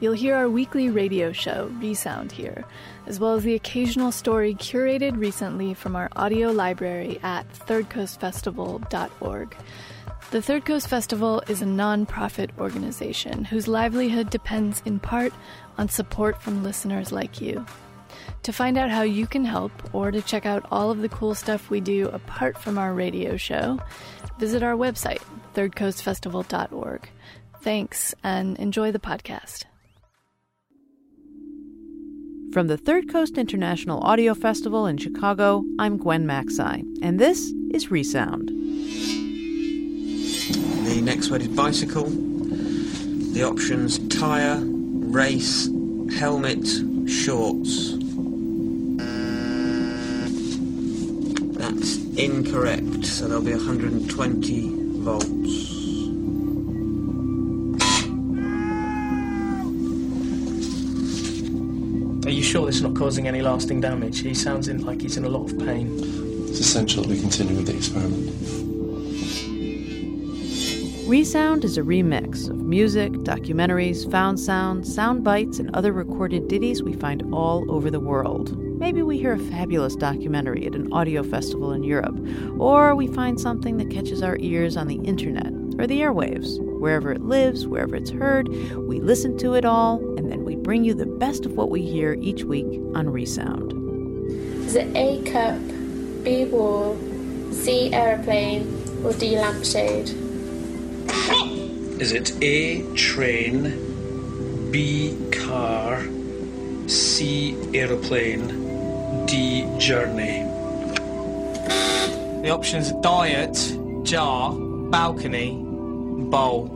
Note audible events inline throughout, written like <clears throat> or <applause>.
You'll hear our weekly radio show, Resound, here, as well as the occasional story curated recently from our audio library at thirdcoastfestival.org. The Third Coast Festival is a non-profit organization whose livelihood depends in part on support from listeners like you. To find out how you can help or to check out all of the cool stuff we do apart from our radio show, visit our website, thirdcoastfestival.org. Thanks and enjoy the podcast. From the Third Coast International Audio Festival in Chicago, I'm Gwen Macsai, and this is Resound. The next word is bicycle. The options tyre, race, helmet, shorts. That's incorrect, so there'll be 120 volts. Sure this is not causing any lasting damage? He sounds in, like he's in a lot of pain. It's essential that we continue with the experiment. Resound is a remix of music, documentaries, found sound, sound bites, and other recorded ditties we find all over the world. Maybe we hear a fabulous documentary at an audio festival in Europe, or we find something that catches our ears on the internet or the airwaves. Wherever it lives, wherever it's heard, we listen to it all, and then we bring you the best of what we hear each week on Resound. Is it A cup, B wall, C aeroplane, or D lampshade? Is it A train, B car, C aeroplane, D journey? The options are diet, jar, balcony, bowl.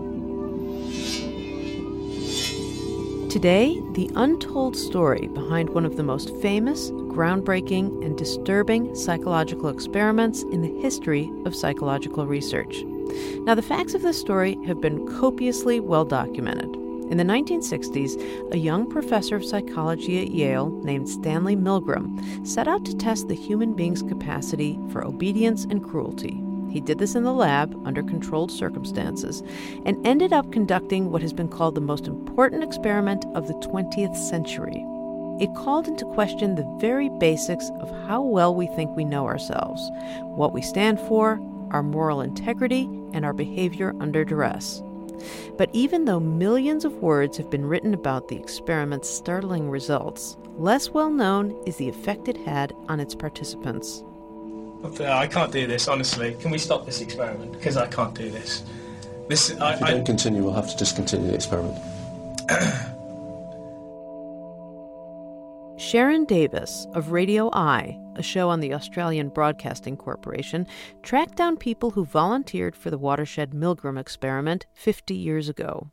Today, the untold story behind one of the most famous, groundbreaking, and disturbing psychological experiments in the history of psychological research. Now, the facts of this story have been copiously well documented. In the 1960s, a young professor of psychology at Yale named Stanley Milgram set out to test the human being's capacity for obedience and cruelty. He did this in the lab under controlled circumstances and ended up conducting what has been called the most important experiment of the 20th century. It called into question the very basics of how well we think we know ourselves, what we stand for, our moral integrity, and our behavior under duress. But even though millions of words have been written about the experiment's startling results, less well known is the effect it had on its participants. I can't do this, honestly. Can we stop this experiment? Because I can't do this. This, I, If you don't continue, we'll have to discontinue the experiment. <coughs> Sharon Davis of Radio I, a show on the Australian Broadcasting Corporation, tracked down people who volunteered for the Watershed Milgram experiment 50 years ago.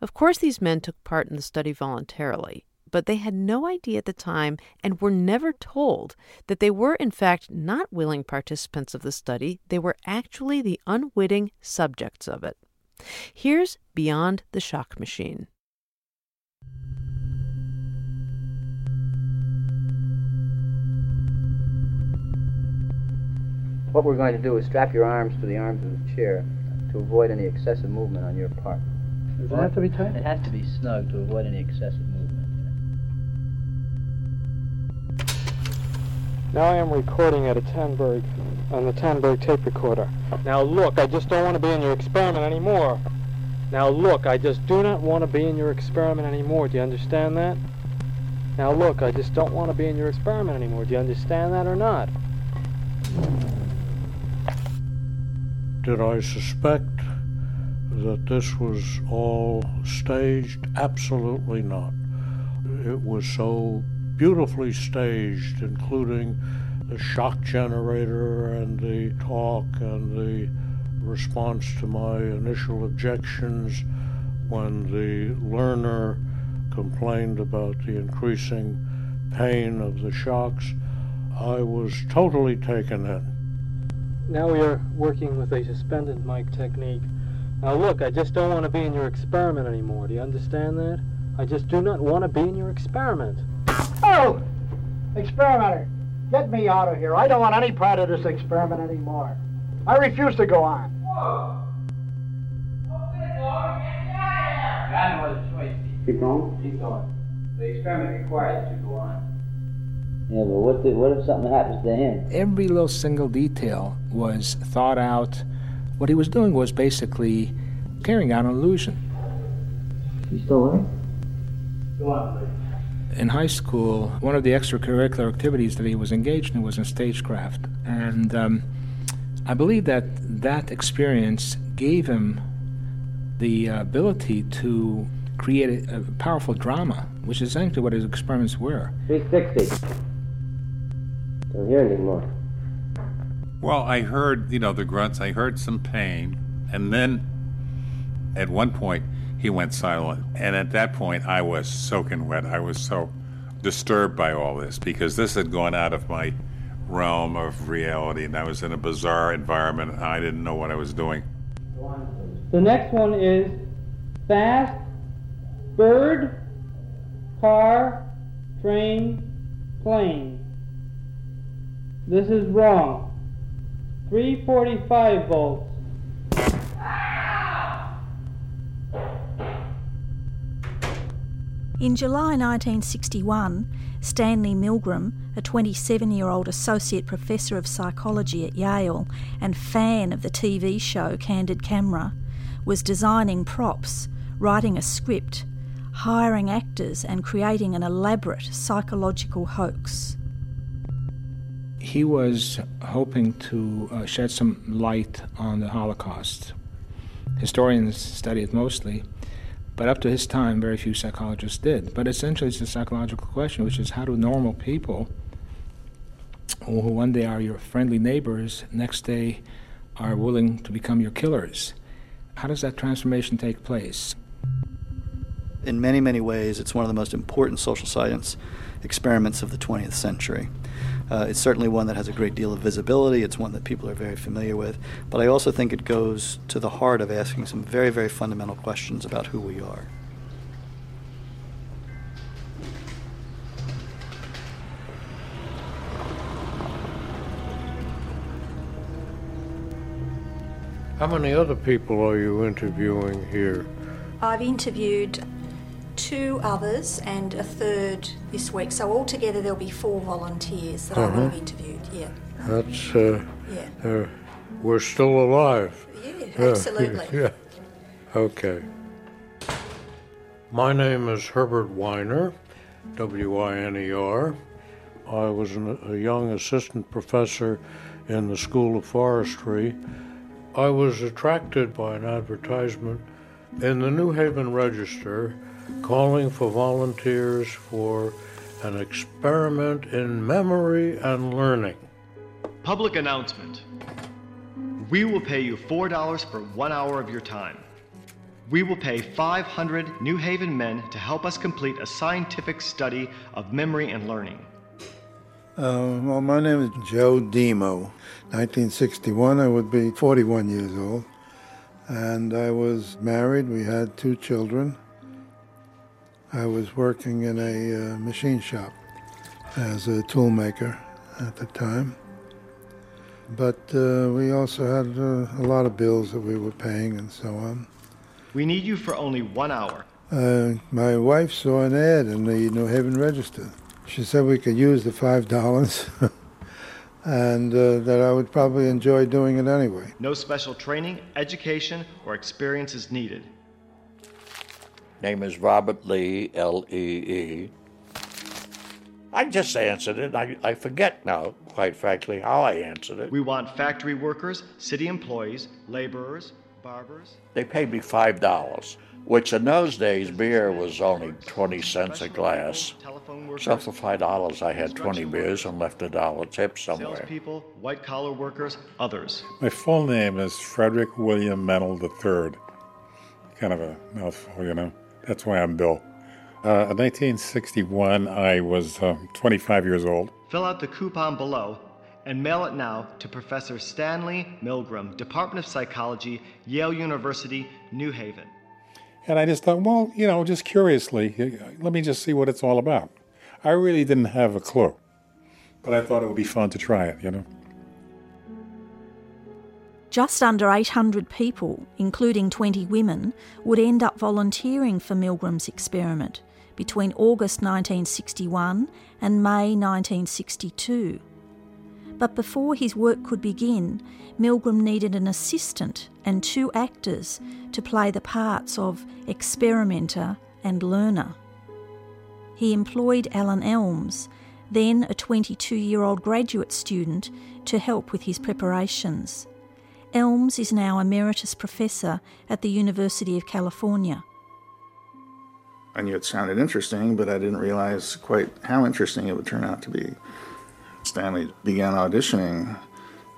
Of course, these men took part in the study voluntarily, but they had no idea at the time and were never told that they were, in fact, not willing participants of the study. They were actually the unwitting subjects of it. Here's Beyond the Shock Machine. What we're going to do is strap your arms to the arms of the chair to avoid any excessive movement on your part. Does it have to be tight? It has to be snug to avoid any excessive movement. Now I am recording at a Tandberg on the Tannenberg tape recorder. Now look, I just don't want to be in your experiment anymore. Now look, I just do not want to be in your experiment anymore. Do you understand that? Now look, I just don't want to be in your experiment anymore. Do you understand that or not? Did I suspect that this was all staged? Absolutely not. It was so beautifully staged, including the shock generator and the talk and the response to my initial objections when the learner complained about the increasing pain of the shocks. I was totally taken in. Now we are working with a suspended mic technique. Now look, I just don't want to be in your experiment anymore. Do you understand that? I just do not want to be in your experiment. Experimenter, get me out of here. I don't want any part of this experiment anymore. I refuse to go on. God knows the choice. Keep going? Keep going. The experiment requires it to go on. Yeah, but what, the, what if something happens to him? Every little single detail was thought out. What he was doing was basically carrying out an illusion. You still there? Go on, please. In high school, one of the extracurricular activities that he was engaged in was in stagecraft. And um, I believe that that experience gave him the ability to create a, a powerful drama, which is essentially what his experiments were. 360. Don't hear anymore. Well, I heard, you know, the grunts, I heard some pain, and then at one point he went silent. And at that point I was soaking wet. I was so disturbed by all this because this had gone out of my realm of reality and I was in a bizarre environment and I didn't know what I was doing. The next one is fast, bird, car, train, plane. This is wrong. 345 volts. In July 1961, Stanley Milgram, a 27 year old associate professor of psychology at Yale and fan of the TV show Candid Camera, was designing props, writing a script, hiring actors, and creating an elaborate psychological hoax. He was hoping to uh, shed some light on the Holocaust. Historians study it mostly, but up to his time, very few psychologists did. But essentially, it's a psychological question, which is how do normal people, who one day are your friendly neighbors, next day are willing to become your killers? How does that transformation take place? In many, many ways, it's one of the most important social science experiments of the 20th century. Uh, it's certainly one that has a great deal of visibility. It's one that people are very familiar with. But I also think it goes to the heart of asking some very, very fundamental questions about who we are. How many other people are you interviewing here? I've interviewed two others and a third this week, so altogether there'll be four volunteers that I will have Uh-huh. interviewed. Yeah. That's, uh, Yeah. uh, we're still alive. Yeah, absolutely. yeah. Okay. My name is Herbert Winer, W I N E R. I was an, a young assistant professor in the School of Forestry. I was attracted by an advertisement in the New Haven Register calling for volunteers for an experiment in memory and learning. Public announcement. We will pay you $4 for one hour of your time. We will pay 500 New Haven men to help us complete a scientific study of memory and learning. Uh, well, my name is Joe Dimow. 1961, I would be 41 years old. And I was married. We had two children. I was working in a uh, machine shop as a toolmaker at the time. But uh, we also had uh, a lot of bills that we were paying and so on. We need you for only one hour. Uh, my wife saw an ad in the New Haven Register. She said we could use the five dollars, <laughs> and uh, that I would probably enjoy doing it anyway. No special training, education, or experience is needed. Name is Robert Lee, L E E. I just answered it. I, I forget now, quite frankly, how I answered it. We want factory workers, city employees, laborers, barbers. They paid me $5, which in those days beer was only 20 cents a glass. So for $5, I had 20 beers and left a dollar tip somewhere. Salespeople, white collar workers, others. My full name is Frederick William Menold III. Kind of a mouthful, you know. That's why I'm Bill. Uh, in 1961, I was uh, 25 years old. Fill out the coupon below and mail it now to Professor Stanley Milgram, Department of Psychology, Yale University, New Haven. And I just thought, well, you know, just curiously, let me just see what it's all about. I really didn't have a clue, but I thought it would be fun to try it, you know. Just under 800 people, including 20 women, would end up volunteering for Milgram's experiment between August 1961 and May 1962. But before his work could begin, Milgram needed an assistant and two actors to play the parts of experimenter and learner. He employed Alan Elms, then a 22 year old graduate student, to help with his preparations. Elms is now Emeritus Professor at the University of California. I knew it sounded interesting, but I didn't realize quite how interesting it would turn out to be. Stanley began auditioning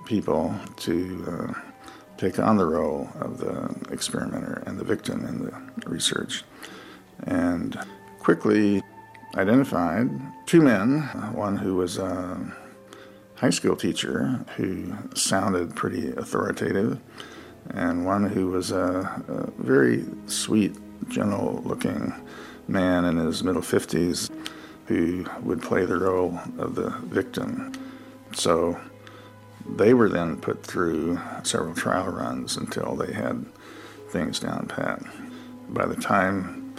people to uh, take on the role of the experimenter and the victim in the research, and quickly identified two men one who was a high school teacher who sounded pretty authoritative, and one who was a, a very sweet, gentle looking man in his middle 50s who would play the role of the victim. So they were then put through several trial runs until they had things down pat. By the time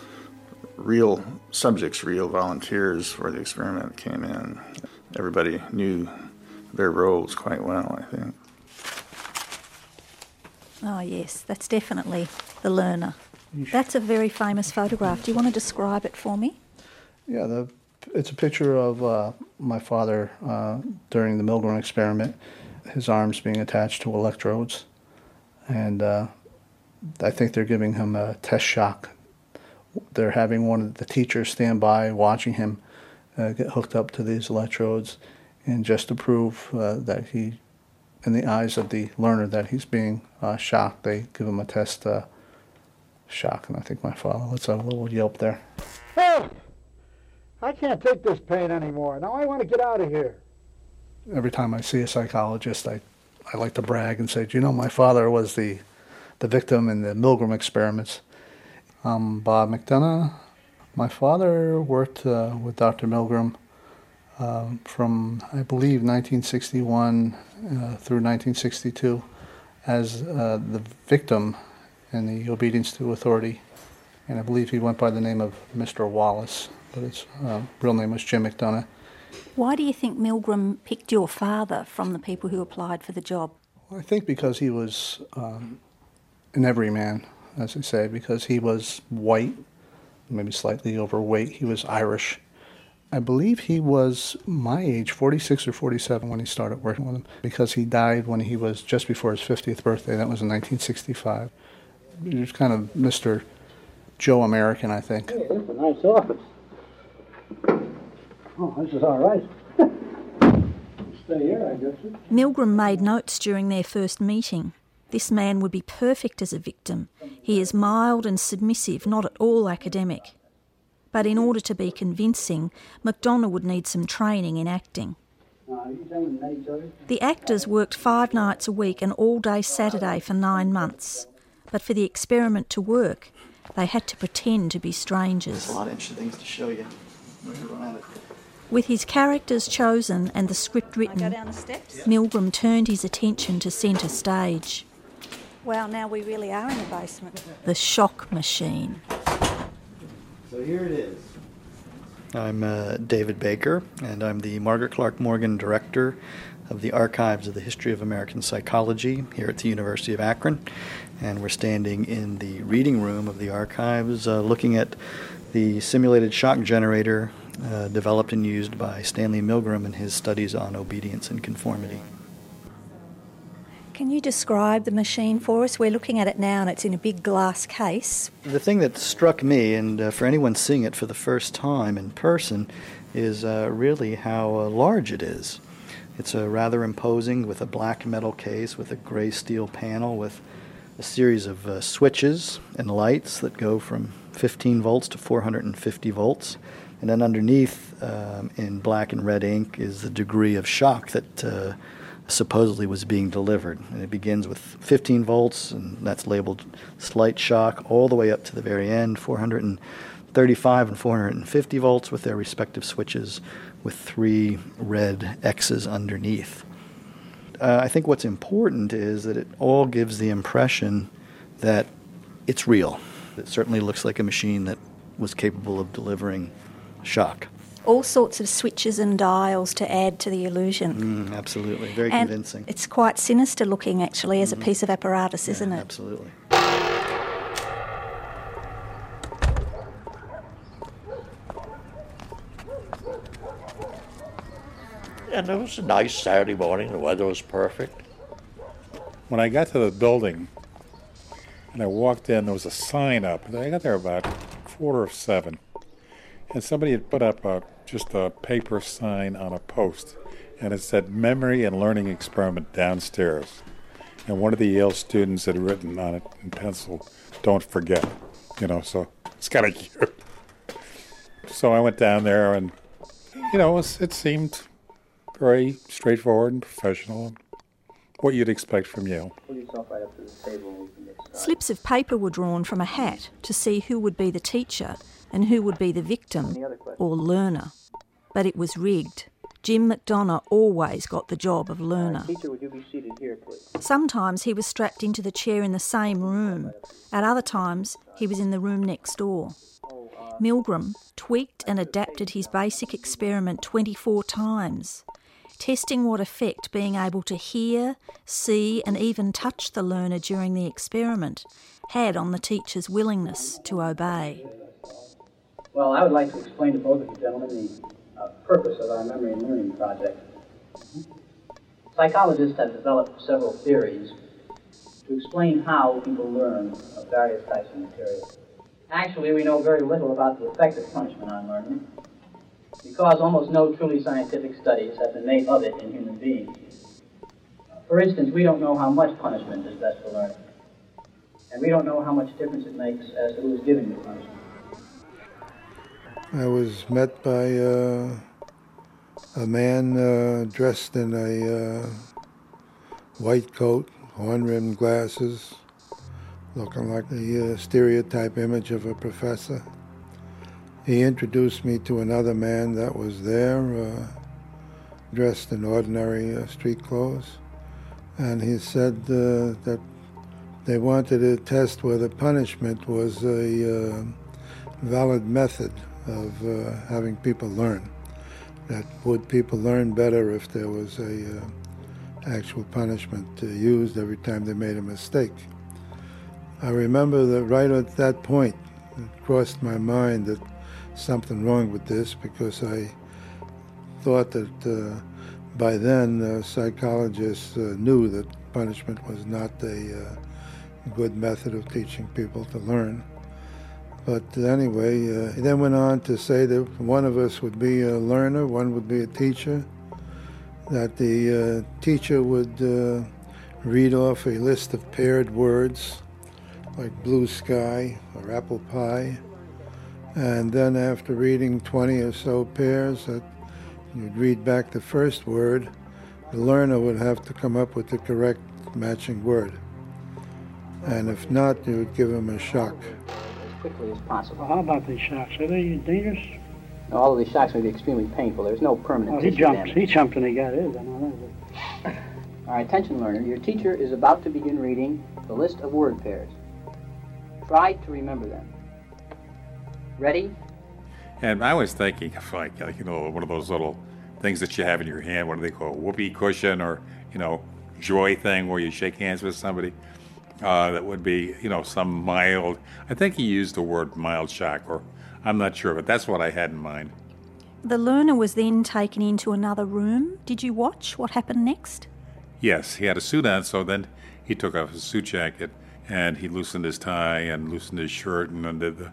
real subjects, real volunteers for the experiment came in, everybody knew their roles quite well, I think. Oh, yes, that's definitely the learner. That's a very famous photograph. Do you want to describe it for me? Yeah, the, it's a picture of uh, my father uh, during the Milgram experiment, his arms being attached to electrodes. And uh, I think they're giving him a test shock. They're having one of the teachers stand by watching him uh, get hooked up to these electrodes. And just to prove uh, that he, in the eyes of the learner, that he's being uh, shocked, they give him a test shock. And I think my father lets out a little yelp there. I can't take this pain anymore. Now I want to get out of here. Every time I see a psychologist, I, I like to brag and say, Do you know my father was the, the victim in the Milgram experiments? I'm Bob McDonough. My father worked uh, with Dr. Milgram uh, from, I believe, 1961 uh, through 1962 as uh, the victim in the obedience to authority. And I believe he went by the name of Mr. Wallace, but his uh, real name was Jim McDonough. Why do you think Milgram picked your father from the people who applied for the job? Well, I think because he was um, an everyman, as they say, because he was white, maybe slightly overweight. He was Irish. I believe he was my age, 46 or 47, when he started working with him, because he died when he was just before his 50th birthday. That was in 1965. He was kind of Mr. Joe American, I think. Hey, that's a nice office. Oh, this is all right. <laughs> Stay here, I guess. Milgram made notes during their first meeting. This man would be perfect as a victim. He is mild and submissive, not at all academic. But in order to be convincing, McDonough would need some training in acting. The actors worked five nights a week and all day Saturday for nine months. But for the experiment to work, they had to pretend to be strangers. There's a lot of interesting things to show you. With his characters chosen and the script written, Milgram turned his attention to centre stage. Well, now we really are in the basement. The shock machine. So here it is. I'm uh, David Baker, and I'm the Margaret Clark Morgan Director of the Archives of the History of American Psychology here at the University of Akron. And we're standing in the reading room of the archives uh, looking at the simulated shock generator uh, developed and used by Stanley Milgram in his studies on obedience and conformity. Can you describe the machine for us? We're looking at it now and it's in a big glass case. The thing that struck me, and uh, for anyone seeing it for the first time in person, is uh, really how uh, large it is. It's uh, rather imposing with a black metal case with a gray steel panel with a series of uh, switches and lights that go from 15 volts to 450 volts. And then underneath, um, in black and red ink, is the degree of shock that uh, supposedly was being delivered. And it begins with 15 volts, and that's labeled slight shock, all the way up to the very end, 435 and 450 volts with their respective switches with three red X's underneath. Uh, I think what's important is that it all gives the impression that it's real. It certainly looks like a machine that was capable of delivering shock. All sorts of switches and dials to add to the illusion. Mm, absolutely, very and convincing. It's quite sinister looking, actually, as a piece of apparatus, isn't it? Absolutely. And it was a nice Saturday morning. The weather was perfect. When I got to the building and I walked in, there was a sign up. I got there about quarter of seven, and somebody had put up a, just a paper sign on a post, and it said "Memory and Learning Experiment downstairs." And one of the Yale students had written on it in pencil, "Don't forget," you know. So it's kind of <laughs> cute. So I went down there, and you know, it, was, it seemed very straightforward and professional. What you'd expect from Yale. Pull yourself right up to the table and we can get started. Slips of paper were drawn from a hat to see who would be the teacher and who would be the victim or learner. But it was rigged. Jim McDonough always got the job of learner. Uh, teacher, would you be seated here, please? Sometimes he was strapped into the chair in the same room. At other times, he was in the room next door. Milgram tweaked and adapted his basic experiment 24 times, testing what effect being able to hear, see, and even touch the learner during the experiment had on the teacher's willingness to obey. Well, I would like to explain to both of you gentlemen the uh, purpose of our memory and learning project. Psychologists have developed several theories to explain how people learn of various types of material. Actually, we know very little about the effect of punishment on learning because almost no truly scientific studies have been made of it in human beings. For instance, we don't know how much punishment is best for learning. And we don't know how much difference it makes as to who is giving the punishment. I was met by uh, a man uh, dressed in a uh, white coat, horn-rimmed glasses, looking like the uh, stereotype image of a professor. He introduced me to another man that was there, uh, dressed in ordinary street clothes, and he said that they wanted to test whether punishment was a uh, valid method of uh, having people learn. That would people learn better if there was a uh, actual punishment used every time they made a mistake. I remember that right at that point, it crossed my mind that something wrong with this because I thought that uh, by then uh, psychologists uh, knew that punishment was not a uh, good method of teaching people to learn. But anyway, uh, he then went on to say that one of us would be a learner, one would be a teacher, that the uh, teacher would read off a list of paired words like blue sky or apple pie. And then after reading 20 or so pairs, that you'd read back the first word, the learner would have to come up with the correct matching word. And if not, you would give him a shock. As quickly as possible. How about these shocks? Are they dangerous? Now, all of these shocks may be extremely painful. There's no permanent Oh, he tissue jumped. damage. He jumped and he got his. I know that. All right, attention learner. Your teacher is about to begin reading the list of word pairs. Try to remember them. Ready? And I was thinking of like, like, you know, one of those little things that you have in your hand. What do they call it? whoopee cushion or you know joy thing where you shake hands with somebody. Uh, that would be you know some mild. I think he used the word mild shock, or I'm not sure, but that's what I had in mind. The learner was then taken into another room. Did you watch what happened next? Yes, he had a suit on, so then he took off his suit jacket and he loosened his tie and loosened his shirt and undid the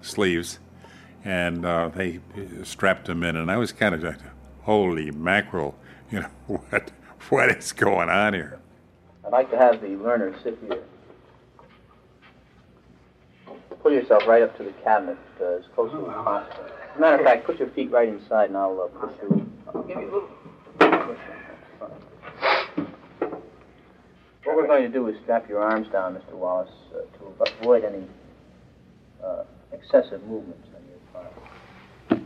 sleeves, and uh, they strapped him in. And I was kind of like, "Holy mackerel! You know <laughs> what? What is going on here?" I'd like to have the learner sit here. Pull yourself right up to the cabinet uh, as close as possible. As a matter of fact, put your feet right inside and I'll uh, push you. I'll give you a little. What we're going to do is strap your arms down, Mr. Wallace, uh, to avoid any uh, excessive movements on your part.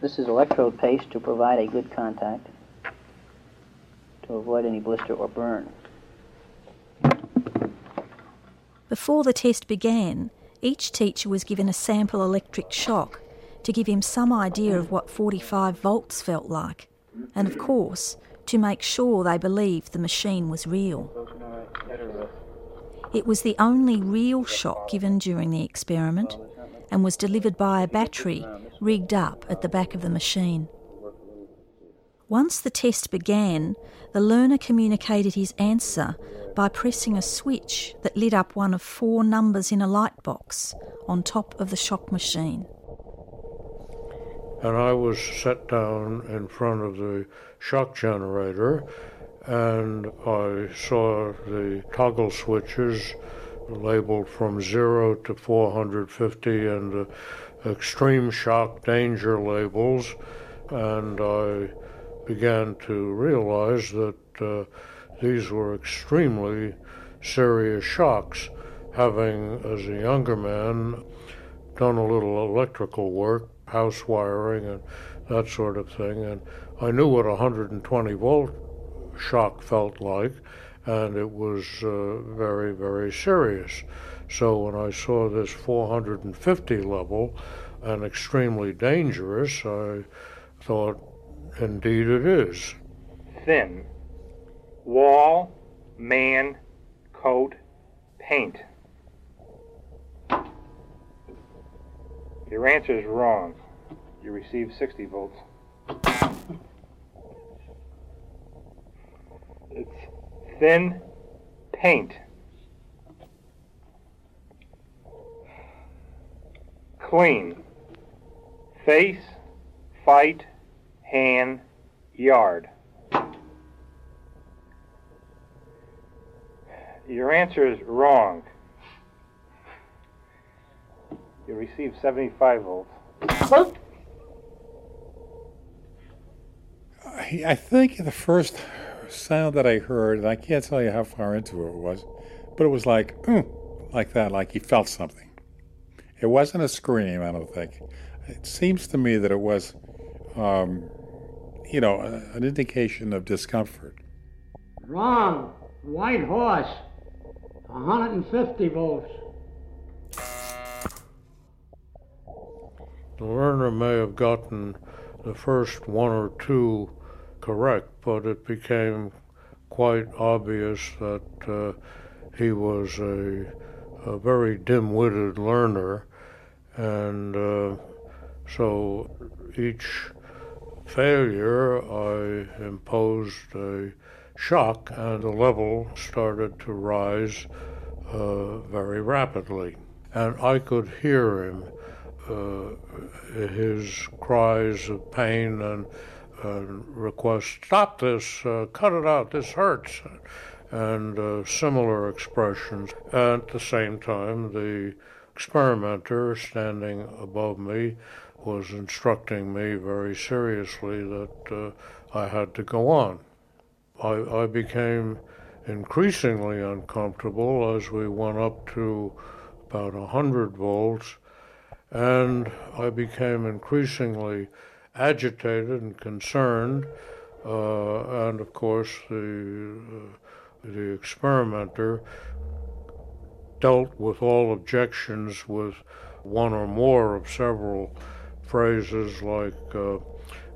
This is electrode paste to provide a good contact to avoid any blister or burn. Before the test began, each teacher was given a sample electric shock to give him some idea of what 45 volts felt like, and of course, to make sure they believed the machine was real. It was the only real shock given during the experiment and was delivered by a battery rigged up at the back of the machine. Once the test began, the learner communicated his answer by pressing a switch that lit up one of four numbers in a light box on top of the shock machine. And I was set down in front of the shock generator and I saw the toggle switches labeled from 0 to 450 and extreme shock danger labels, and I began to realize that uh, these were extremely serious shocks. Having, as a younger man, done a little electrical work, house wiring, and that sort of thing, and I knew what a 120 volt shock felt like, and it was uh, very, very serious. So when I saw this 450 level and extremely dangerous, I thought, indeed it is. Thin. Wall, man, coat, paint. Your answer is wrong. You received 60 volts. It's thin paint. Clean. Face, fight, hand, yard. Your answer is wrong. You received 75 volts. I I think the first sound that I heard, and I can't tell you how far into it was, but it was like, "Mm," like that, like he felt something. It wasn't a scream, I don't think. It seems to me that it was, um, you know, a- an indication of discomfort. Wrong. White horse. 150 volts. The learner may have gotten the first one or two correct, but it became quite obvious that uh, he was a, a very dim witted learner, and uh, so each failure I imposed a shock, and the level started to rise uh, very rapidly. And I could hear him, uh, his cries of pain and, and requests, stop this, uh, cut it out, this hurts, and uh, similar expressions. At the same time, the experimenter standing above me was instructing me very seriously that uh, I had to go on. I, I became increasingly uncomfortable as we went up to about 100 volts, and I became increasingly agitated and concerned. Uh, and of course, the, uh, the experimenter dealt with all objections with one or more of several phrases like, uh,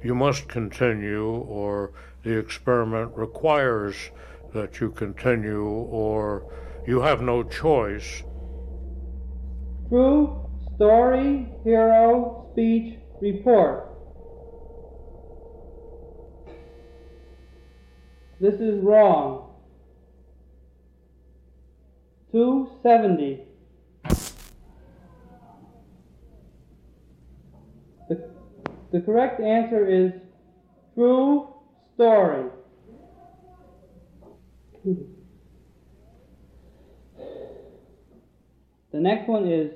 you must continue, or the experiment requires that you continue, or you have no choice. True story, hero, speech, report. This is wrong. 270. The, the correct answer is true story. The next one is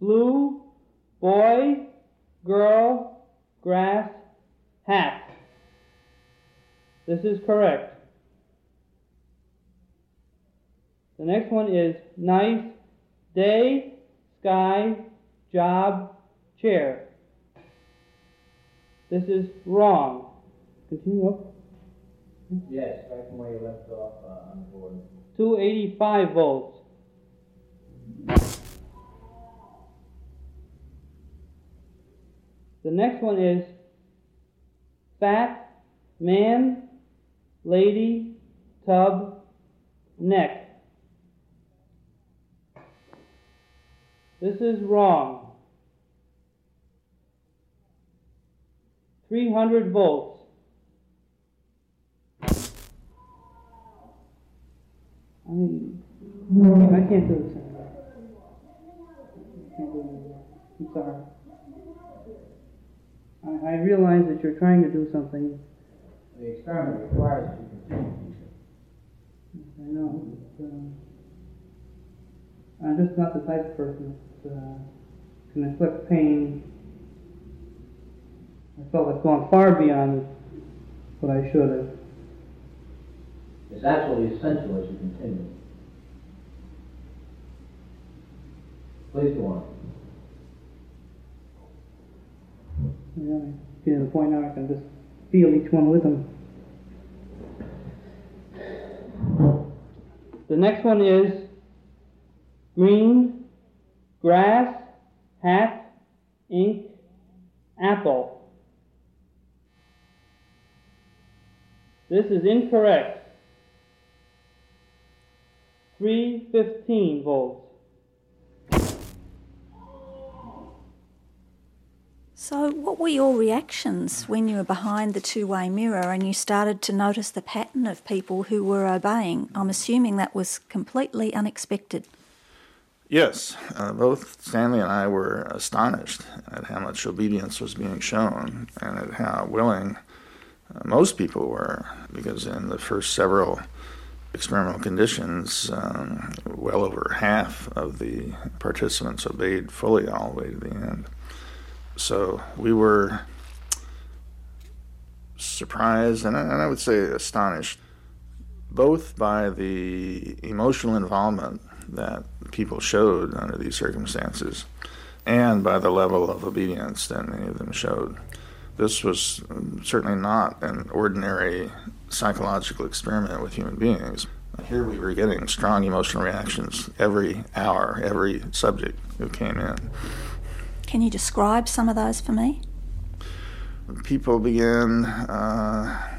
blue, boy, girl, grass, hat. This is correct. The next one is nice, day, sky, job, chair. This is wrong. Continue up. Yes, right from where you left off uh, on the board. 285 volts. The next one is fat, man, lady, tub, neck. This is wrong. 300 volts. I mean, I can't do this anymore. I can't do it anymore. I'm sorry. I, I realize that you're trying to do something. The experiment requires you continue. I know. But, uh, I'm just not the type of person that uh, can inflict pain. I felt I've gone far beyond what I should have. It's absolutely essential as you continue. Please go on. Yeah, getting to the point now I can just feel each one with them. The next one is green, grass, hat, ink, apple. This is incorrect. 315 volts. So, what were your reactions when you were behind the two way mirror and you started to notice the pattern of people who were obeying? I'm assuming that was completely unexpected. Yes, uh, both Stanley and I were astonished at how much obedience was being shown and at how willing most people were, because in the first several experimental conditions, um, well over half of the participants obeyed fully all the way to the end. So we were surprised and I, and I would say astonished both by the emotional involvement that people showed under these circumstances and by the level of obedience that many of them showed. This was certainly not an ordinary psychological experiment with human beings. Here we were getting strong emotional reactions every hour, every subject who came in. Can you describe some of those for me? People began uh,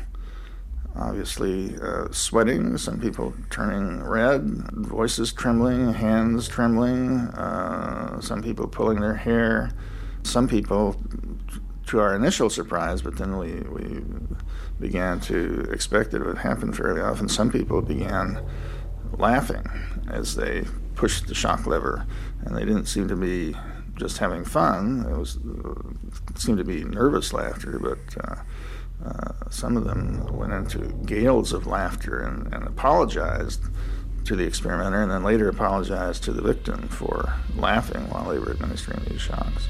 obviously uh, sweating, some people turning red, voices trembling, hands trembling, uh, some people pulling their hair, some people, to our initial surprise, but then we, we began to expect that it would happen fairly often, some people began laughing as they pushed the shock lever, and they didn't seem to be just having fun. It was it seemed to be nervous laughter, but uh, uh, some of them went into gales of laughter and, and, apologized to the experimenter, and then later apologized to the victim for laughing while they were administering these shocks.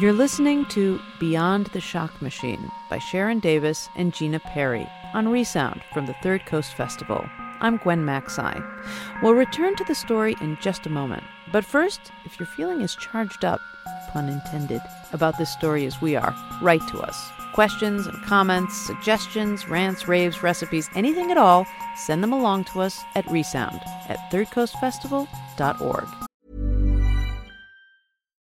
You're listening to Beyond the Shock Machine by Sharon Davis and Gina Perry on Resound from the Third Coast Festival. I'm Gwen Macsai. We'll return to the story in just a moment. But first, if you're feeling as charged up, pun intended, about this story as we are, write to us. Questions and comments, suggestions, rants, raves, recipes, anything at all, send them along to us at resound at thirdcoastfestival.org.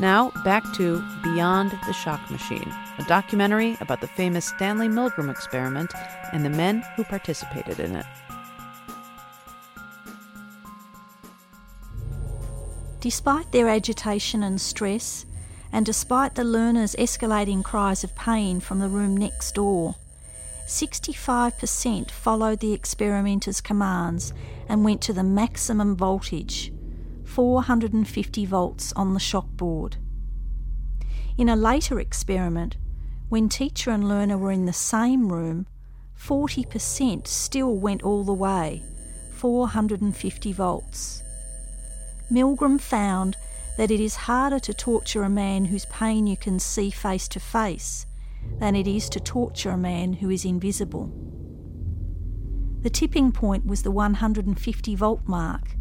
Now, back to Beyond the Shock Machine, a documentary about the famous Stanley Milgram experiment and the men who participated in it. Despite their agitation and stress, and despite the learners' escalating cries of pain from the room next door, 65% followed the experimenter's commands and went to the maximum voltage 450 volts on the shock board. In a later experiment, when teacher and learner were in the same room, 40% still went all the way 450 volts. Milgram found that it is harder to torture a man whose pain you can see face to face than it is to torture a man who is invisible. The tipping point was the 150 volt mark,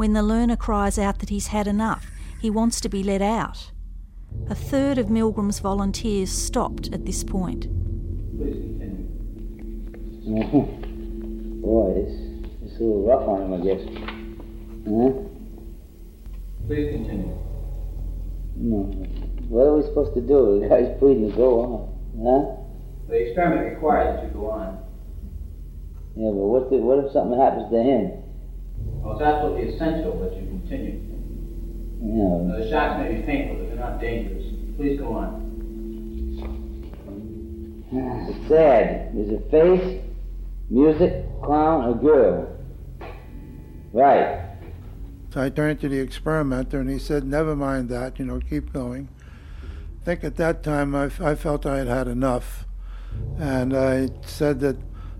when the learner cries out that he's had enough, he wants to be let out. A third of Milgram's volunteers stopped at this point. Boy, it's, it's a little rough on him, I guess. Huh? Please continue. No. What are we supposed to do? The guy's pleading to go on. Huh? The experiment requires that you go on. Yeah, but what, the, what if something happens to him? Well, it's absolutely essential that you continue. Yeah. Now, the shocks may be painful, but they're not dangerous. Please go on. It's sad. is it face, music, clown, or girl. Right. So I turned to the experimenter and he said, never mind that, you know, keep going. I think at that time I, I felt I had had enough. And I said that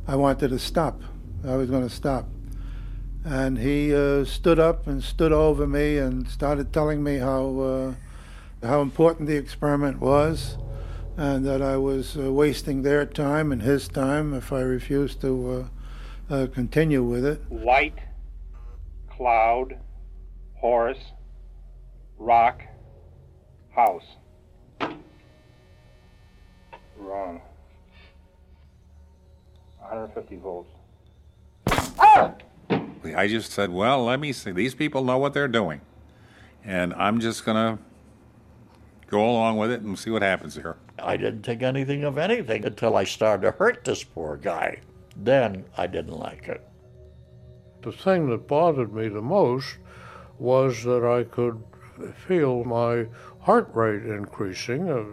I wanted to stop. I was going to stop. And he uh, stood up and stood over me and started telling me how, uh, how important the experiment was and that I was uh, wasting their time and his time if I refused to uh, uh, continue with it. Light, cloud, horse, rock, house. Wrong. 150 volts. I just said, well, let me see. These people know what they're doing. And I'm just going to go along with it and see what happens here. I didn't think anything of anything until I started to hurt this poor guy. Then I didn't like it. The thing that bothered me the most was that I could feel my heart rate increasing. Uh,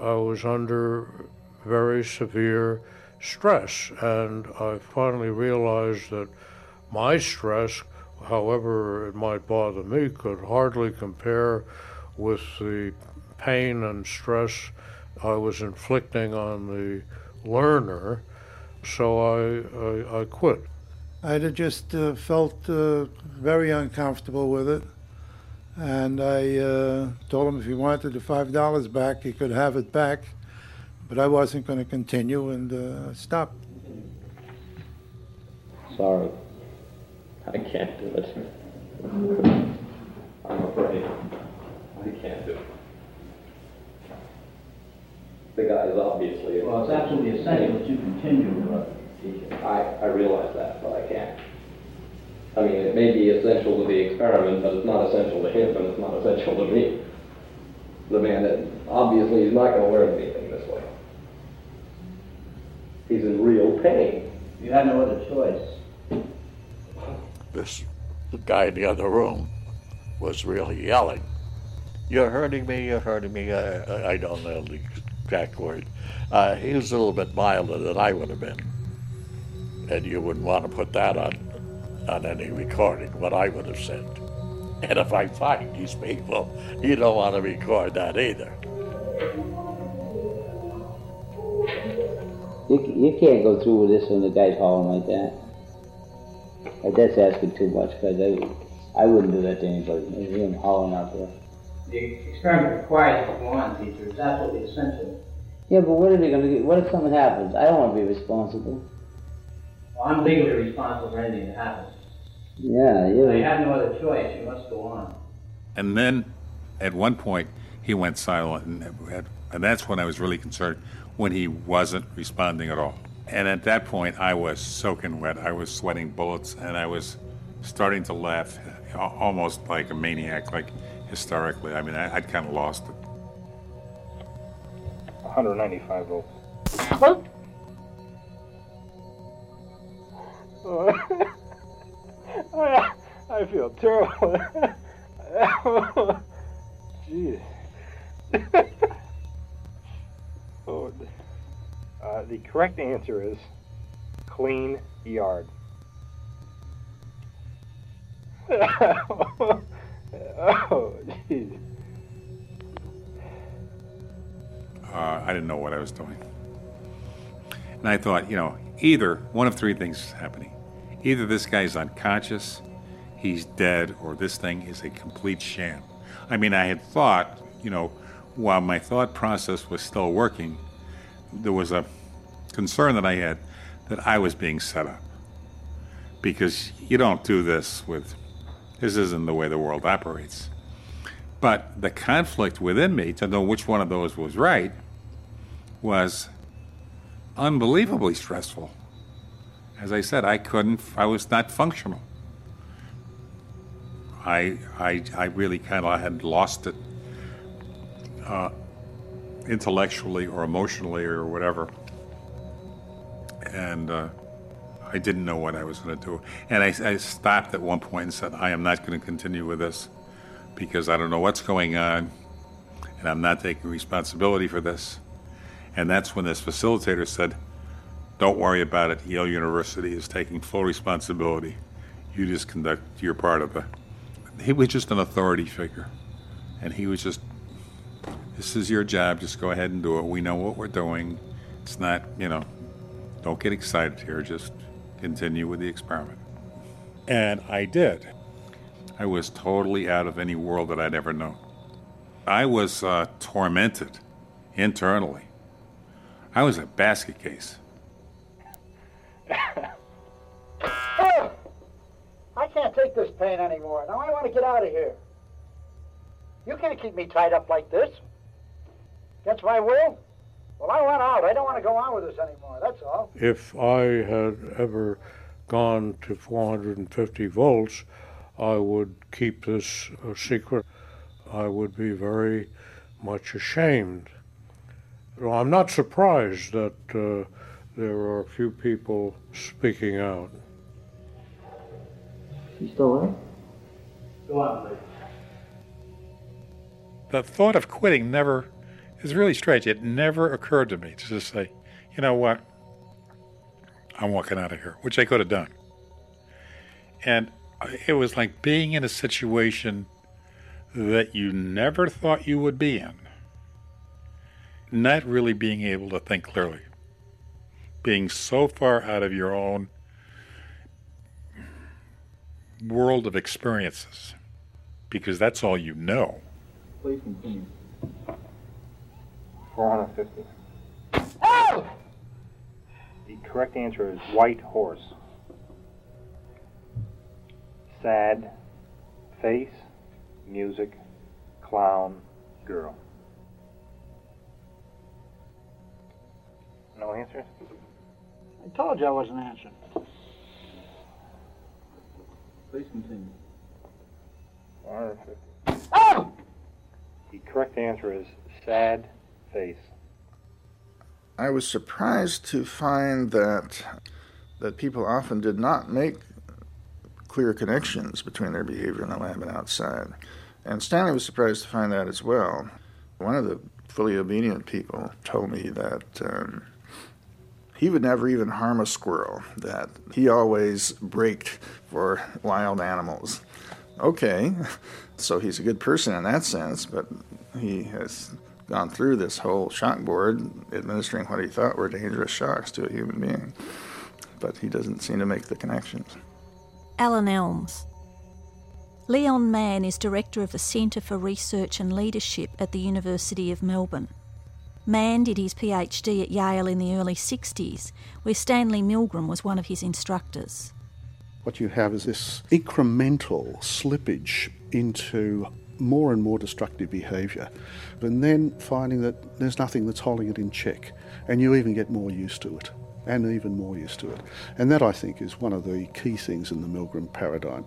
I was under very severe stress, and I finally realized that my stress, however it might bother me, could hardly compare with the pain and stress I was inflicting on the learner, so I, I, I quit. I had just uh, felt uh, very uncomfortable with it. And I uh, told him if he wanted the $5 back, he could have it back. But I wasn't going to continue and uh, stop. Sorry. I can't do it. I'm afraid. I can't do it. The guy is obviously. Well, it's absolutely essential that you continue. Teaching. I, I realize that, but I can't. I mean, it may be essential to the experiment, but it's not essential to him, and it's not essential to me. The man that obviously is not going to learn anything this way. He's in real pain. You have no other choice. This guy in the other room was really yelling. You're hurting me, you're hurting me. I, I don't know the exact word. Uh, he was a little bit milder than I would have been. And you wouldn't want to put that on, on any recording, what I would have said. And if I find these people, you don't want to record that either. You, you can't go through with this when the guy's hauling like that. Like, that's asking too much, because I, I wouldn't do that to anybody. Hear him hauling out there. The experiment requires a go-on feature. It's absolutely essential. Yeah, but what are they going to do? What if something happens? I don't want to be responsible. Well, I'm legally responsible for anything that happens. Yeah, So you yeah. have no other choice. You must go on. And then at one point, he went silent. And, and that's when I was really concerned when he wasn't responding at all. And at that point, I was soaking wet. I was sweating bullets, and I was starting to laugh almost like a maniac, like hysterically. I mean, I, I'd kind of lost it. 195 volts. <laughs> I, I feel terrible. <laughs> Jeez. <laughs> oh, uh, the correct answer is clean yard. <laughs> oh, jeez. Uh, I didn't know what I was doing. And I thought, you know, either one of three things is happening. Either this guy's unconscious, he's dead, or this thing is a complete sham. I mean, I had thought, you know, while my thought process was still working, there was a concern that I had that I was being set up. Because you don't do this with, this isn't the way the world operates. But the conflict within me to know which one of those was right was unbelievably stressful. As I said, I couldn't, I was not functional. I, I, I really kind of had lost it uh, intellectually or emotionally or whatever. And uh, I didn't know what I was going to do. And I, I stopped at one point and said, I am not going to continue with this because I don't know what's going on and I'm not taking responsibility for this. And that's when this facilitator said, Don't worry about it. Yale University is taking full responsibility. You just conduct your part of it. He was just an authority figure. And he was just, This is your job. Just go ahead and do it. We know what we're doing. It's not, you know, don't get excited here. Just continue with the experiment. And I did. I was totally out of any world that I'd ever known. I was uh, tormented internally. I was a basket case. Oh! I can't take this pain anymore. Now I want to get out of here. You can't keep me tied up like this. Against my will? Well, I want out. I don't want to go on with this anymore. That's all. If I had ever gone to 450 volts, I would keep this a secret. I would be very much ashamed. Well, I'm not surprised that uh, there are a few people speaking out. You still there? Go on, please. The thought of quitting never is really strange. It never occurred to me to just say, you know what? I'm walking out of here, which I could have done. And it was like being in a situation that you never thought you would be in. Not really being able to think clearly. Being so far out of your own world of experiences because that's all you know. Please continue. 450. Oh! The correct answer is white horse. Sad, face, music, clown, girl. No answers? I told you I wasn't answering. Please continue. Oh! The correct answer is sad I was surprised to find that that people often did not make clear connections between their behavior in the lab and outside. And Stanley was surprised to find that as well. One of the fully obedient people told me that um, he would never even harm a squirrel, that he always braked for wild animals. Okay, <laughs> so he's a good person in that sense, but he has gone through this whole shock board administering what he thought were dangerous shocks to a human being. But he doesn't seem to make the connections. Alan Elms. Leon Mann is director of the Centre for Research and Leadership at the University of Melbourne. Mann did his PhD at Yale in the early 60s, where Stanley Milgram was one of his instructors. What you have is this incremental slippage into more and more destructive behaviour, and then finding that there's nothing that's holding it in check, and you even get more used to it, and even more used to it. And that, I think, is one of the key things in the Milgram paradigm.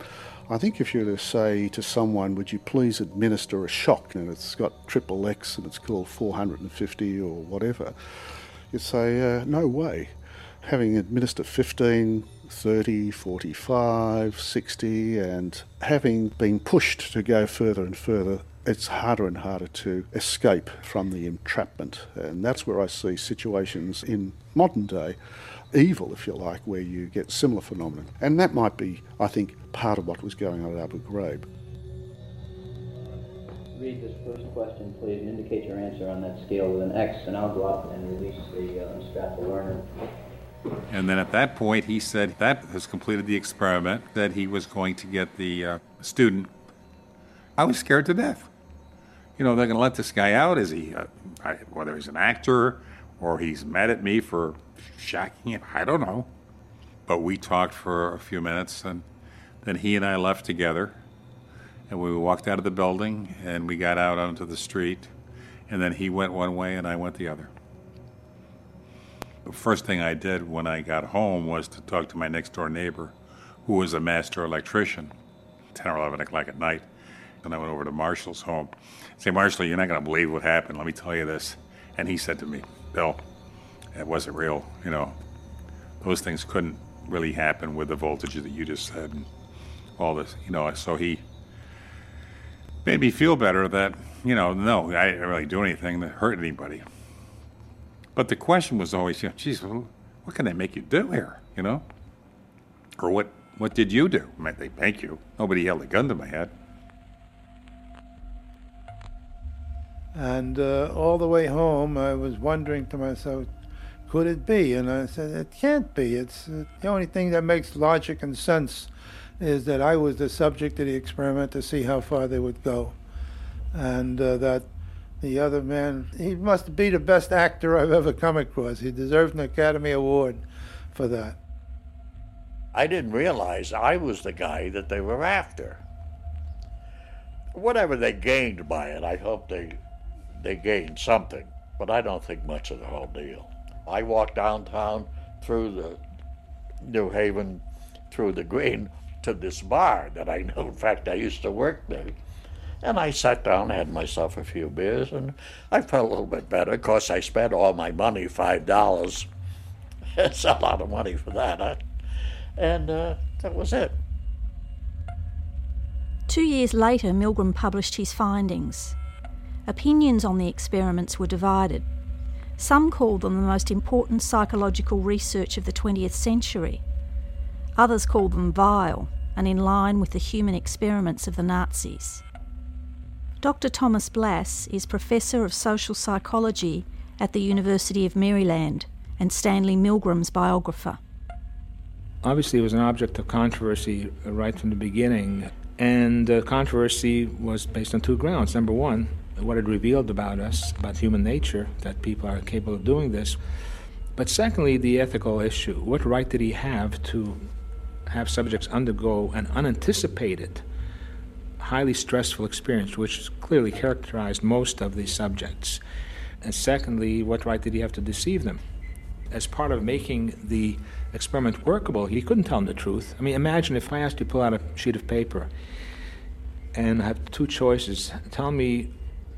I think if you were to say to someone, would you please administer a shock, and it's got triple X and it's called 450 or whatever, you'd say, uh, no way. Having administered 15, 30, 45, 60, and having been pushed to go further and further, it's harder and harder to escape from the entrapment. And that's where I see situations in modern day, evil, if you like, where you get similar phenomena. And that might be, I think, part of what was going on at Abu Ghraib. Read this first question, please, indicate your answer on that scale with an X, and I'll go up and release the uh, learner. And then at that point, he said that has completed the experiment, that he was going to get the uh, student. I was scared to death. You know, they're going to let this guy out. Is he, uh, whether he's an actor or he's mad at me for shocking him, I don't know. But we talked for a few minutes, and then he and I left together. And we walked out of the building, and we got out onto the street. And then he went one way, and I went the other. The first thing I did when I got home was to talk to my next door neighbor, who was a master electrician, 10 or 11 o'clock at night. And I went over to Marshall's home. Say, Marshall, you're not going to believe what happened. Let me tell you this. And he said to me, Bill, it wasn't real. You know, those things couldn't really happen with the voltage that you just said and all this. You know, so he made me feel better that, you know, no, I didn't really do anything that hurt anybody. But the question was always, you know, geez, well, what can they make you do here, you know? Or what, what did you do? I they thank you. Nobody held a gun to my head. And uh, all the way home, I was wondering to myself, could it be? And I said, it can't be. It's uh, the only thing that makes logic and sense is that I was the subject of the experiment to see how far they would go, and uh, that the other man, he must be the best actor I've ever come across. He deserves an Academy Award for that. I didn't realize I was the guy that they were after. Whatever they gained by it, I hope they they gained something, but I don't think much of the whole deal. I walked downtown through the New Haven, through the Green to this bar that I know. In fact, I used to work there. And I sat down, had myself a few beers, and I felt a little bit better. Of course, I spent all my money, $5. it's <laughs> a lot of money for that, huh? And uh, that was it. Two years later, Milgram published his findings. Opinions on the experiments were divided. Some called them the most important psychological research of the 20th century. Others called them vile and in line with the human experiments of the Nazis. Dr. Thomas Blass is Professor of Social Psychology at the University of Maryland and Stanley Milgram's biographer. Obviously, it was an object of controversy right from the beginning, and the controversy was based on two grounds. Number one, what it revealed about us, about human nature, that people are capable of doing this. But secondly, the ethical issue. What right did he have to have subjects undergo an unanticipated, highly stressful experience, which clearly characterized most of these subjects? And secondly, what right did he have to deceive them? as part of making the experiment workable, he couldn't tell them the truth. I mean, imagine if I asked you to pull out a sheet of paper and I have two choices. Tell me,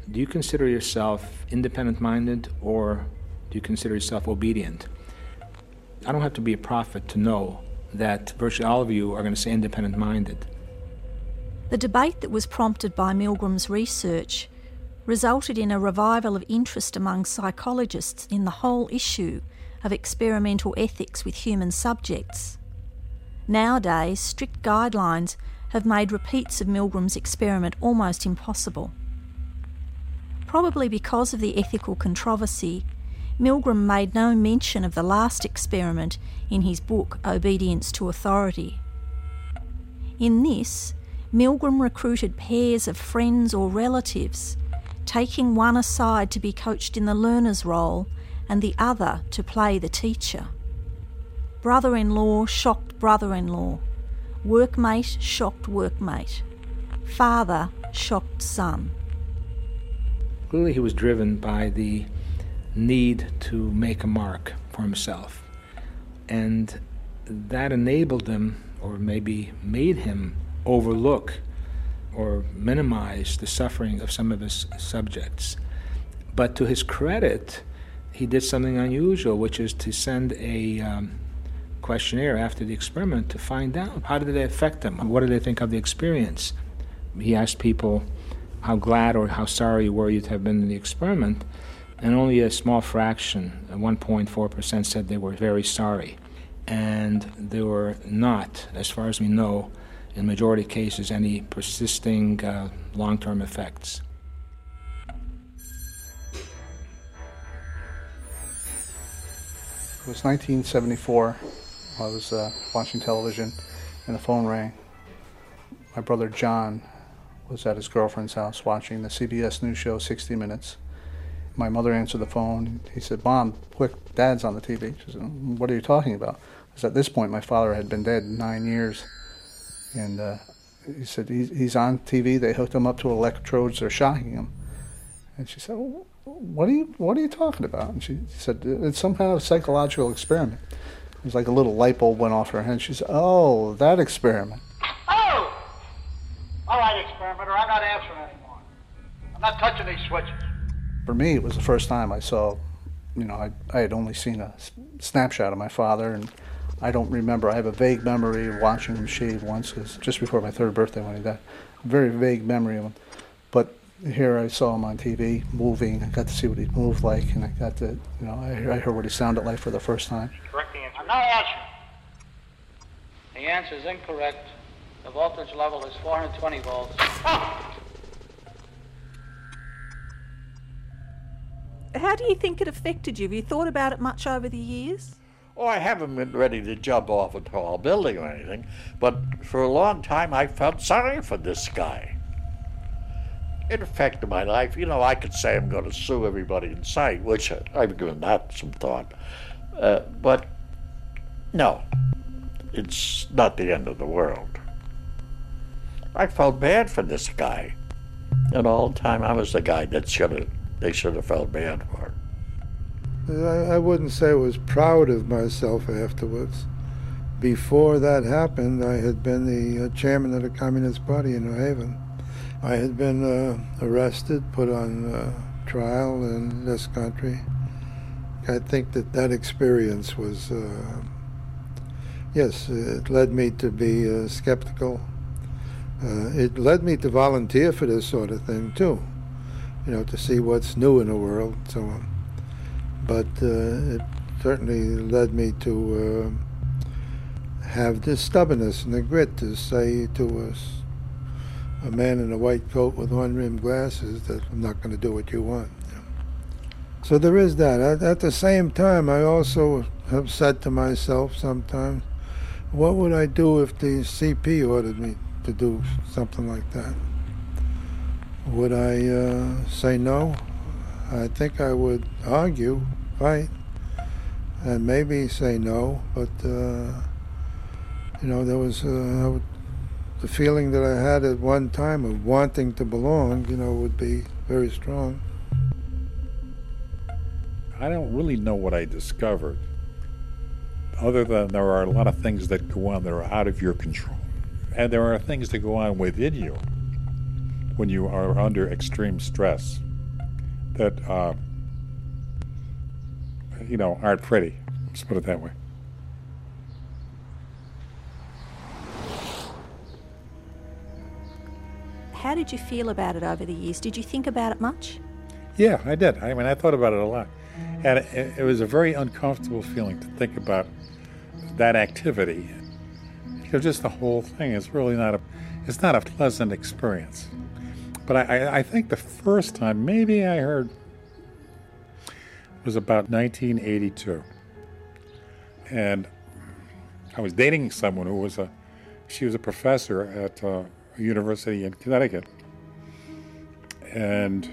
do you consider yourself independent minded or do you consider yourself obedient? I don't have to be a prophet to know that virtually all of you are going to say independent minded. The debate that was prompted by Milgram's research resulted in a revival of interest among psychologists in the whole issue of experimental ethics with human subjects. Nowadays, strict guidelines have made repeats of Milgram's experiment almost impossible. Probably because of the ethical controversy, Milgram made no mention of the last experiment in his book Obedience to Authority. In this, Milgram recruited pairs of friends or relatives taking one aside to be coached in the learner's role and the other to play the teacher. Brother in law shocked brother in law. Workmate shocked workmate. Father shocked son. Clearly, he was driven by the need to make a mark for himself. And that enabled him, or maybe made him, overlook or minimize the suffering of some of his subjects. But to his credit, he did something unusual, which is to send a um, questionnaire after the experiment to find out how did they affect them? What did they think of the experience? He asked people how glad or how sorry were you to have been in the experiment, and only a small fraction, 1.4%, said they were very sorry. And they were not, as far as we know, in majority of cases, any persisting uh, long term effects. It was 1974. I was uh, watching television and the phone rang. My brother John was at his girlfriend's house watching the CBS News show 60 Minutes. My mother answered the phone. He said, Mom, quick, Dad's on the TV. She said, What are you talking about? Because at this point, my father had been dead nine years. And uh, he said, he's, he's on TV. They hooked him up to electrodes. They're shocking him. And she said, well, what are you What are you talking about? And she said, it's some kind of psychological experiment. It was like a little light bulb went off her head. She said, oh, that experiment. Oh! All right, experimenter, I'm not answering anymore. I'm not touching these switches. For me, it was the first time I saw, you know, I, I had only seen a snapshot of my father, and I don't remember. I have a vague memory of watching him shave once, cause just before my third birthday when he died. Very vague memory of him. But here I saw him on TV moving. I got to see what he moved like, and I got to, you know, I, I heard what he sounded like for the first time. Correct the answer. I'm not answering. The answer is incorrect. The voltage level is 420 volts. How do you think it affected you? Have you thought about it much over the years? Oh, I haven't been ready to jump off a tall building or anything, but for a long time I felt sorry for this guy. It affected my life. You know, I could say I'm going to sue everybody in sight, which I've given that some thought. Uh, but no, it's not the end of the world. I felt bad for this guy. And all the time I was the guy that should have they should have felt bad for. I, I wouldn't say I was proud of myself afterwards. Before that happened, I had been the uh, chairman of the Communist Party in New Haven. I had been uh, arrested, put on uh, trial in this country. I think that that experience was, uh, yes, it led me to be uh, skeptical. Uh, it led me to volunteer for this sort of thing too, you know, to see what's new in the world and so on. But uh, it certainly led me to have this stubbornness and the grit to say to a man in a white coat with one-rimmed glasses that I'm not going to do what you want. So there is that. At, at, the same time, I also have said to myself sometimes, what would I do if the CP ordered me to do something like that? Would I uh, say no? I think I would argue, fight, and maybe say no, but uh, you know, there was uh, the feeling that I had at one time of wanting to belong, you know, would be very strong. I don't really know what I discovered other than there are a lot of things that go on that are out of your control. And there are things that go on within you when you are under extreme stress that, uh, you know, aren't pretty. Let's put it that way. How did you feel about it over the years? Did you think about it much? Yeah, I did. I mean, I thought about it a lot. And it, it was a very uncomfortable feeling to think about that activity. Because just the whole thing is really not a, it's not a pleasant experience. But I, I think the first time maybe I heard was about 1982. And I was dating someone who was a, she was a professor at uh, a university in Connecticut. And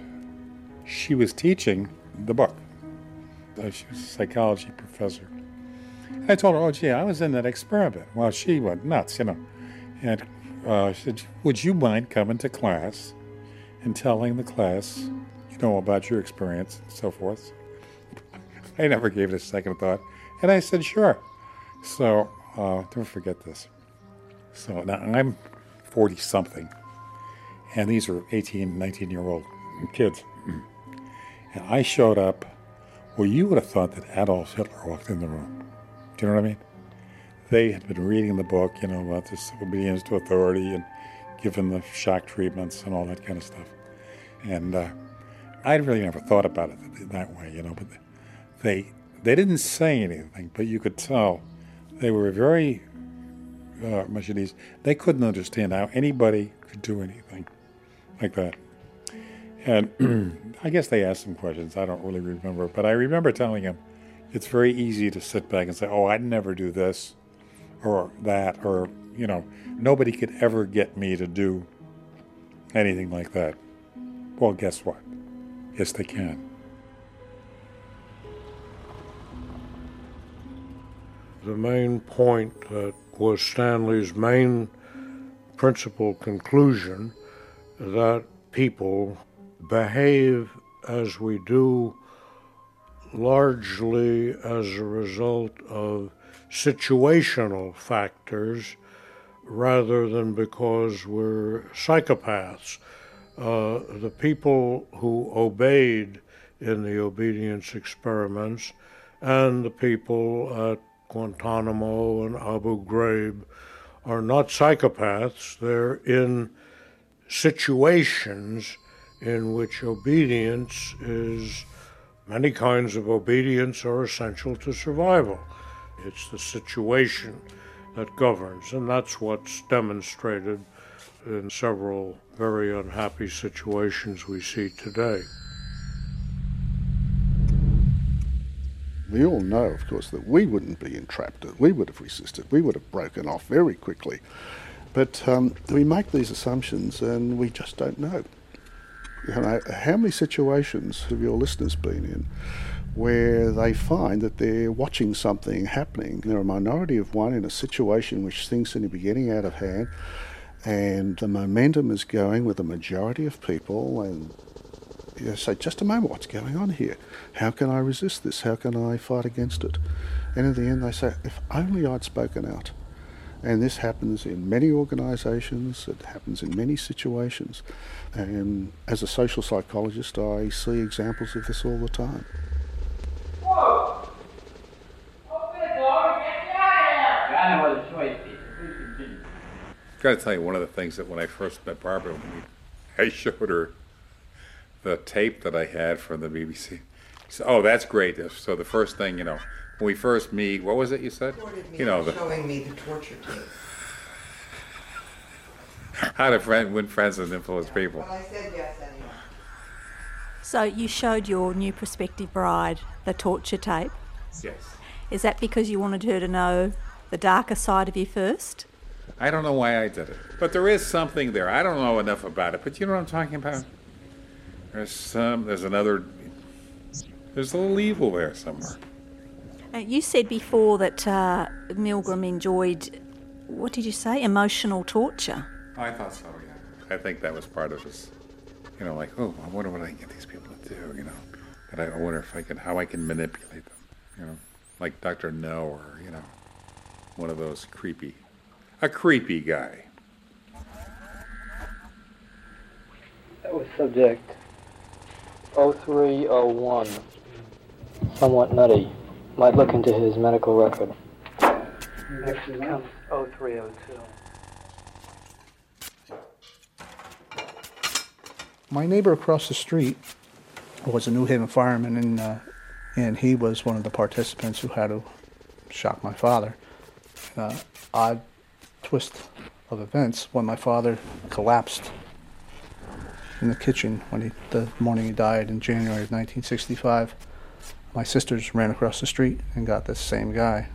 she was teaching the book. Uh, she was a psychology professor. I told her, oh, gee, I was in that experiment. Well, she went nuts, you know. And uh, she said, would you mind coming to class and telling the class, you know, about your experience and so forth? I never gave it a second thought. And I said, sure. So uh, don't forget this. So now I'm 40 something, and these are 18, 19 year old kids. And I showed up well, you would have thought that Adolf Hitler walked in the room. Do you know what I mean? They had been reading the book, you know, about this obedience to authority and given the shock treatments and all that kind of stuff. And uh, I really never thought about it that way, you know, but they they didn't say anything, but you could tell they were very uh, ease. They couldn't understand how anybody could do anything like that. And <clears throat> I guess they asked some questions. I don't really remember. But I remember telling him it's very easy to sit back and say, oh, I'd never do this or that, or, you know, nobody could ever get me to do anything like that. Well, guess what? Yes, they can. The main point that was Stanley's main principal conclusion that people behave as we do largely as a result of situational factors rather than because we're psychopaths. Uh, the people who obeyed in the obedience experiments and the people at Guantanamo and Abu Ghraib are not psychopaths. They're in situations in which obedience is many kinds of obedience are essential to survival. It's the situation that governs, and that's what's demonstrated in several very unhappy situations we see today. We all know, of course, that we wouldn't be entrapped. We would have resisted. We would have broken off very quickly. But um, we make these assumptions and we just don't know you know, how many situations have your listeners been in where they find that they're watching something happening? They're a minority of one in a situation which things seem to be getting out of hand, and the momentum is going with the majority of people, and you say, just a moment, what's going on here? How can I resist this? How can I fight against it? And in the end, they say, if only I'd spoken out. And this happens in many organisations, it happens in many situations. And as a social psychologist, I see examples of this all the time. Whoa! Got to tell you, one of the things that when I first met Barbara, when I <laughs> showed her the tape that I had from the BBC. She said, "Oh, that's great." So the first thing, you know, when we first meet, what was it you said? You know, the, showing me the torture tape. <laughs> How to friend, win friends and influence people. Well, I said yes anyway. So you showed your new prospective bride the torture tape. Yes. Is that because you wanted her to know the darker side of you first? I don't know why I did it, but there is something there. I don't know enough about it, but you know what I'm talking about. There's some. There's another. There's a little evil there somewhere. Uh, you said before that uh, Milgram enjoyed, what did you say, emotional torture? I thought so, yeah. I think that was part of his, you know, like, oh, I wonder what I can get these people to do, you know. But I wonder if I can, how I can manipulate them, you know, like Dr. No or, you know, one of those creepy, a creepy guy. That was subject 0301. Somewhat nutty. Might look into his medical record. Next comes 0302. My neighbor across the street was a New Haven fireman, and uh, and he was one of the participants who had to shock my father. Uh, odd twist of events when my father collapsed in the kitchen when he the morning he died in January of 1965. My sisters ran across the street and got this same guy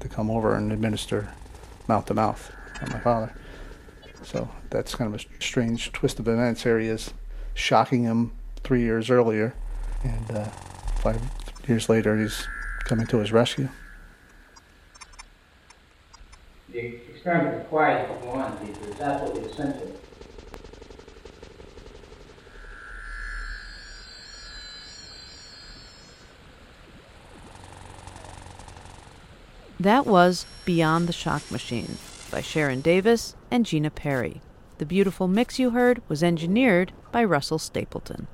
to come over and administer mouth to mouth on my father. So that's kind of a strange twist of events. Here he is, shocking him three years earlier, and uh, five years later he's coming to his rescue. The experiment requires to go on, Peter. It's absolutely essential. That was Beyond the Shock Machine by Sharon Davis and Gina Perry. The beautiful mix you heard was engineered by Russell Stapleton.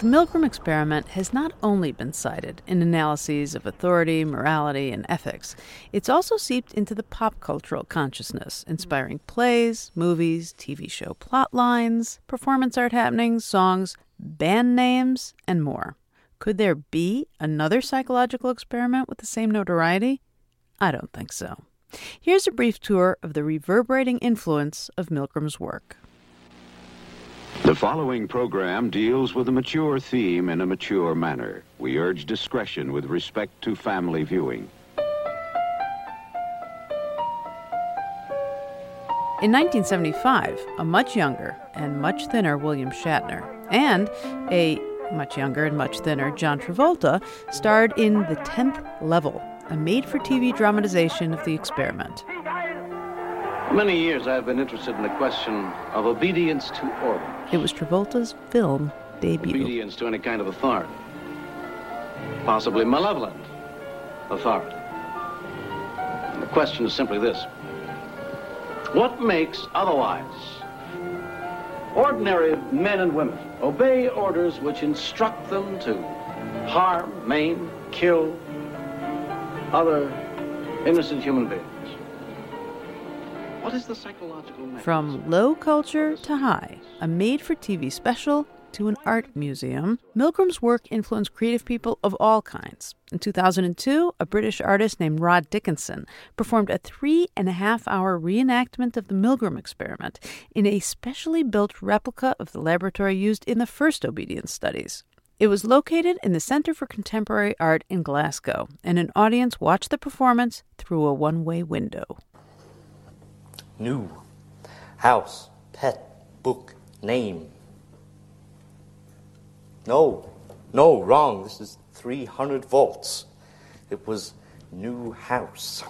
The Milgram experiment has not only been cited in analyses of authority, morality, and ethics, it's also seeped into the pop cultural consciousness, inspiring plays, movies, TV show plot lines, performance art happenings, songs, band names, and more. Could there be another psychological experiment with the same notoriety? I don't think so. Here's a brief tour of the reverberating influence of Milgram's work. The following program deals with a mature theme in a mature manner. We urge discretion with respect to family viewing. In 1975, a much younger and much thinner William Shatner and a much younger and much thinner John Travolta starred in The Tenth Level, a made for TV dramatization of the experiment. For many years, I have been interested in the question of obedience to order. It was Travolta's film debut. Obedience to any kind of authority. Possibly malevolent authority. And the question is simply this What makes otherwise ordinary men and women obey orders which instruct them to harm, maim, kill other innocent human beings? What is the psychological mechanism? From low culture to high, a made for TV special to an art museum, Milgram's work influenced creative people of all kinds. In 2002, a British artist named Rod Dickinson performed a three and a half hour reenactment of the Milgram experiment in a specially built replica of the laboratory used in the first obedience studies. It was located in the Centre for Contemporary Art in Glasgow, and an audience watched the performance through a one way window. New. House. Pet. Book. Name. No. No, wrong. This is 300 volts. It was new house.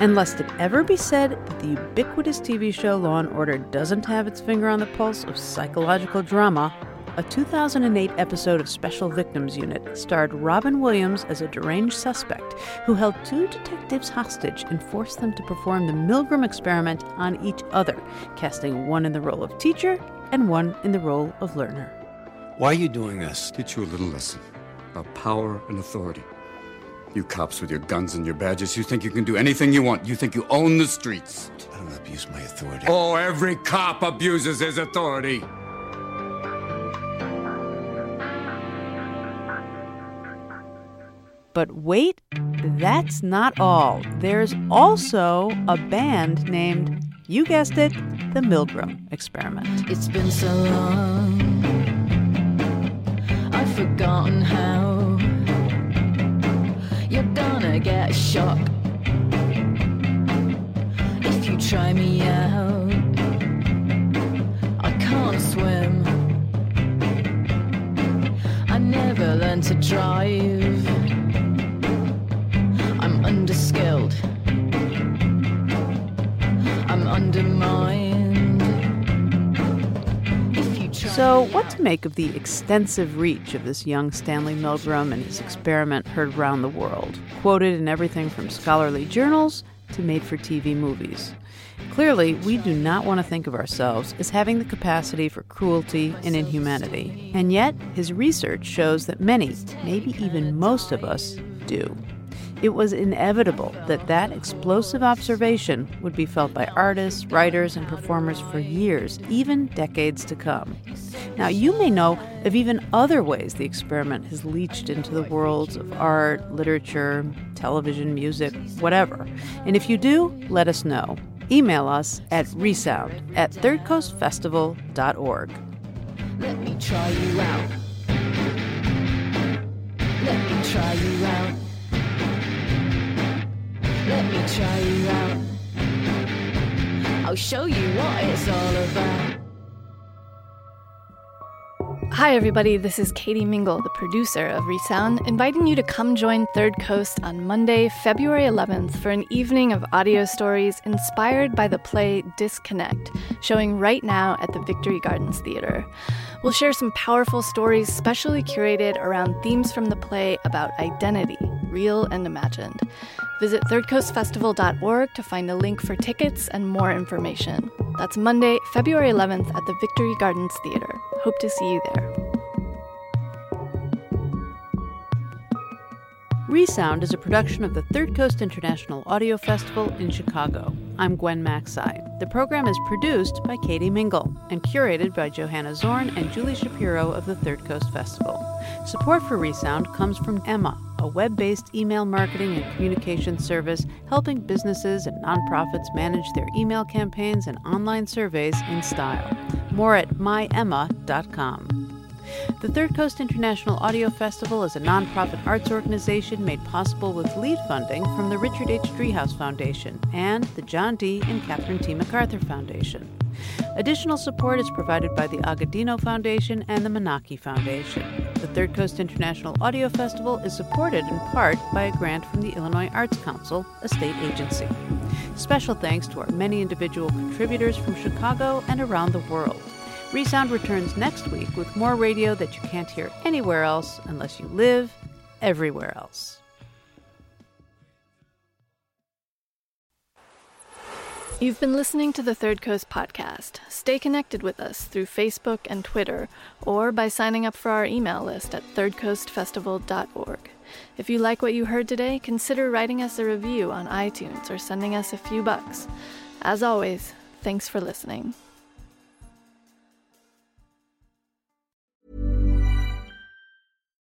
And lest it ever be said that the ubiquitous TV show Law and Order doesn't have its finger on the pulse of psychological drama, a 2008 episode of Special Victims Unit starred Robin Williams as a deranged suspect who held two detectives hostage and forced them to perform the Milgram experiment on each other, casting one in the role of teacher and one in the role of learner. Why are you doing this? Teach you a little lesson about power and authority. You cops with your guns and your badges, you think you can do anything you want. You think you own the streets. I don't abuse my authority. Oh, every cop abuses his authority. But wait, that's not all. There's also a band named, you guessed it, the Milgram Experiment. It's been so long, I've forgotten how. You're gonna get a shock if you try me out. I can't swim, I never learned to drive. What to make of the extensive reach of this young Stanley Milgram and his experiment heard around the world, quoted in everything from scholarly journals to made for TV movies? Clearly, we do not want to think of ourselves as having the capacity for cruelty and inhumanity. And yet, his research shows that many, maybe even most of us, do. It was inevitable that that explosive observation would be felt by artists, writers, and performers for years, even decades to come. Now, you may know of even other ways the experiment has leached into the worlds of art, literature, television, music, whatever. And if you do, let us know. Email us at resound at thirdcoastfestival.org. Let me try you out. Let me try you out. Let me try you out. I'll show you what it's all about. Hi, everybody. This is Katie Mingle, the producer of Resound, inviting you to come join Third Coast on Monday, February 11th, for an evening of audio stories inspired by the play Disconnect, showing right now at the Victory Gardens Theater. We'll share some powerful stories specially curated around themes from the play about identity, real and imagined. Visit thirdcoastfestival.org to find a link for tickets and more information. That's Monday, February 11th at the Victory Gardens Theater. Hope to see you there. Resound is a production of the Third Coast International Audio Festival in Chicago. I'm Gwen Macsai. The program is produced by Katie Mingle and curated by Johanna Zorn and Julie Shapiro of the Third Coast Festival. Support for Resound comes from Emma, a web based email marketing and communication service helping businesses and nonprofits manage their email campaigns and online surveys in style. More at myemma.com. The Third Coast International Audio Festival is a nonprofit arts organization made possible with lead funding from the Richard H. Driehaus Foundation and the John D. and Catherine T. MacArthur Foundation. Additional support is provided by the Agudino Foundation and the Menaki Foundation. The Third Coast International Audio Festival is supported in part by a grant from the Illinois Arts Council, a state agency. Special thanks to our many individual contributors from Chicago and around the world. Resound returns next week with more radio that you can't hear anywhere else unless you live everywhere else. You've been listening to the Third Coast podcast. Stay connected with us through Facebook and Twitter or by signing up for our email list at thirdcoastfestival.org. If you like what you heard today, consider writing us a review on iTunes or sending us a few bucks. As always, thanks for listening.